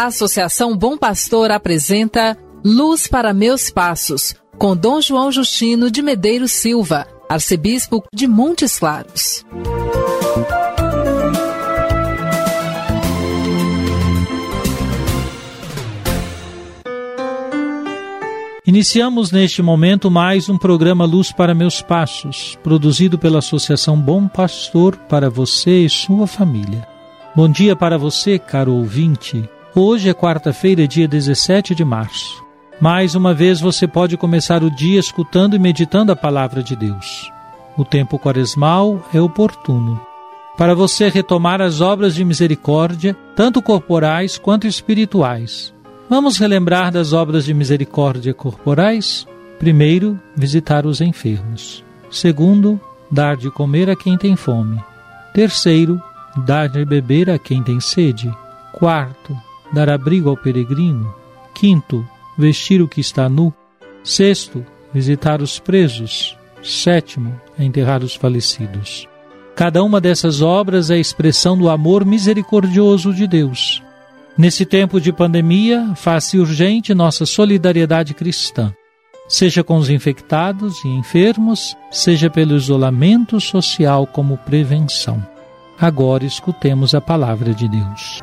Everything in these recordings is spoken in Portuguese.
A Associação Bom Pastor apresenta Luz para Meus Passos, com Dom João Justino de Medeiros Silva, arcebispo de Montes Claros. Iniciamos neste momento mais um programa Luz para Meus Passos, produzido pela Associação Bom Pastor para você e sua família. Bom dia para você, caro ouvinte. Hoje é quarta-feira, dia 17 de março. Mais uma vez você pode começar o dia escutando e meditando a palavra de Deus. O tempo quaresmal é oportuno para você retomar as obras de misericórdia, tanto corporais quanto espirituais. Vamos relembrar das obras de misericórdia corporais? Primeiro, visitar os enfermos. Segundo, dar de comer a quem tem fome. Terceiro, dar de beber a quem tem sede. Quarto, dar abrigo ao peregrino. Quinto, vestir o que está nu. Sexto, visitar os presos. Sétimo, enterrar os falecidos. Cada uma dessas obras é expressão do amor misericordioso de Deus. Nesse tempo de pandemia, faz-se urgente nossa solidariedade cristã, seja com os infectados e enfermos, seja pelo isolamento social como prevenção. Agora escutemos a palavra de Deus.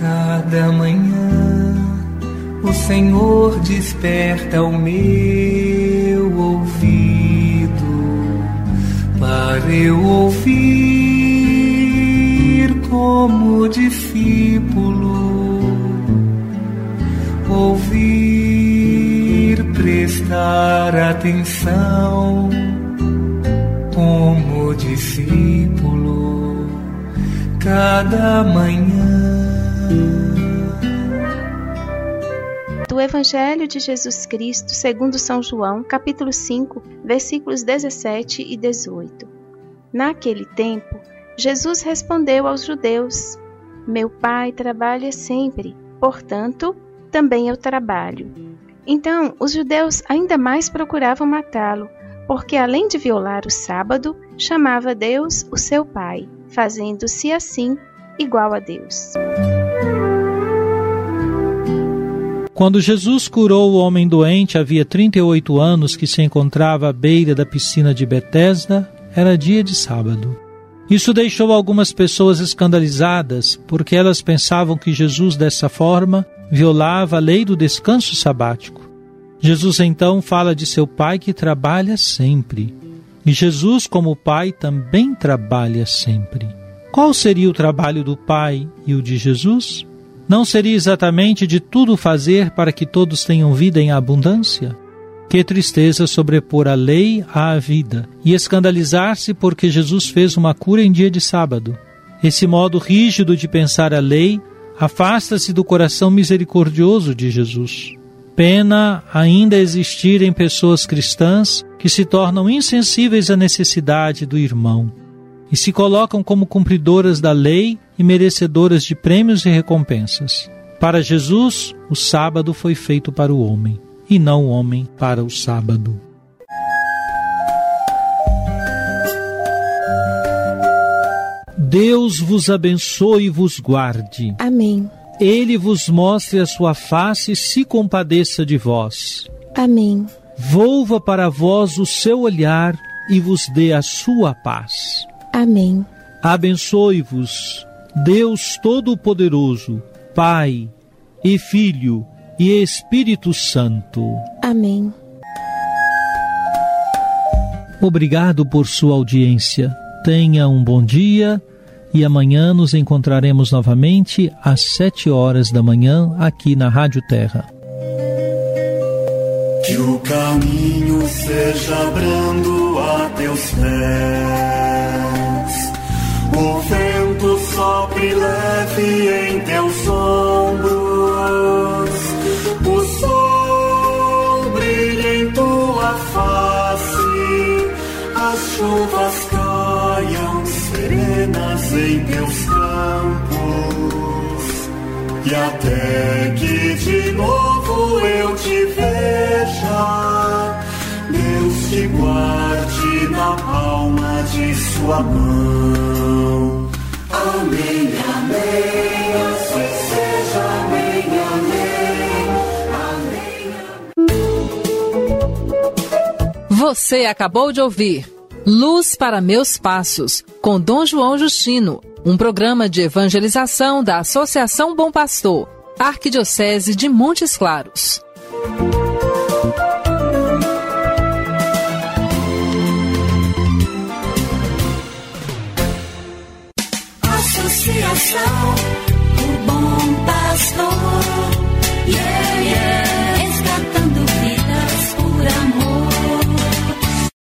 Cada manhã o Senhor desperta o meu ouvido para eu ouvir como discípulo, ouvir, prestar atenção como discípulo, cada manhã. Do Evangelho de Jesus Cristo, segundo São João, capítulo 5, versículos 17 e 18. Naquele tempo, Jesus respondeu aos judeus: Meu Pai trabalha sempre, portanto, também eu trabalho. Então, os judeus ainda mais procuravam matá-lo, porque além de violar o sábado, chamava Deus o seu Pai, fazendo-se assim igual a Deus. Quando Jesus curou o homem doente havia 38 anos que se encontrava à beira da piscina de Betesda, era dia de sábado. Isso deixou algumas pessoas escandalizadas, porque elas pensavam que Jesus dessa forma violava a lei do descanso sabático. Jesus então fala de seu Pai que trabalha sempre. E Jesus, como Pai, também trabalha sempre. Qual seria o trabalho do Pai e o de Jesus? Não seria exatamente de tudo fazer para que todos tenham vida em abundância? Que tristeza sobrepor a lei à vida e escandalizar-se porque Jesus fez uma cura em dia de sábado. Esse modo rígido de pensar a lei afasta-se do coração misericordioso de Jesus. Pena ainda existirem pessoas cristãs que se tornam insensíveis à necessidade do irmão e se colocam como cumpridoras da lei e merecedoras de prêmios e recompensas. Para Jesus, o sábado foi feito para o homem, e não o homem para o sábado. Deus vos abençoe e vos guarde. Amém. Ele vos mostre a sua face e se compadeça de vós. Amém. Volva para vós o seu olhar e vos dê a sua paz. Amém. Abençoe-vos, Deus Todo-Poderoso, Pai e Filho e Espírito Santo. Amém. Obrigado por sua audiência. Tenha um bom dia e amanhã nos encontraremos novamente às sete horas da manhã aqui na Rádio Terra. Que o caminho seja brando a teus pés, o vento sopre leve em teus ombros, o sol brilha em tua face, as chuvas caiam serenas em teus campos, e até que de novo eu te veja, Deus te guarde na palma de sua mão. Você acabou de ouvir Luz para Meus Passos, com Dom João Justino, um programa de evangelização da Associação Bom Pastor, Arquidiocese de Montes Claros. Associação o Bom Pastor. Yeah, yeah.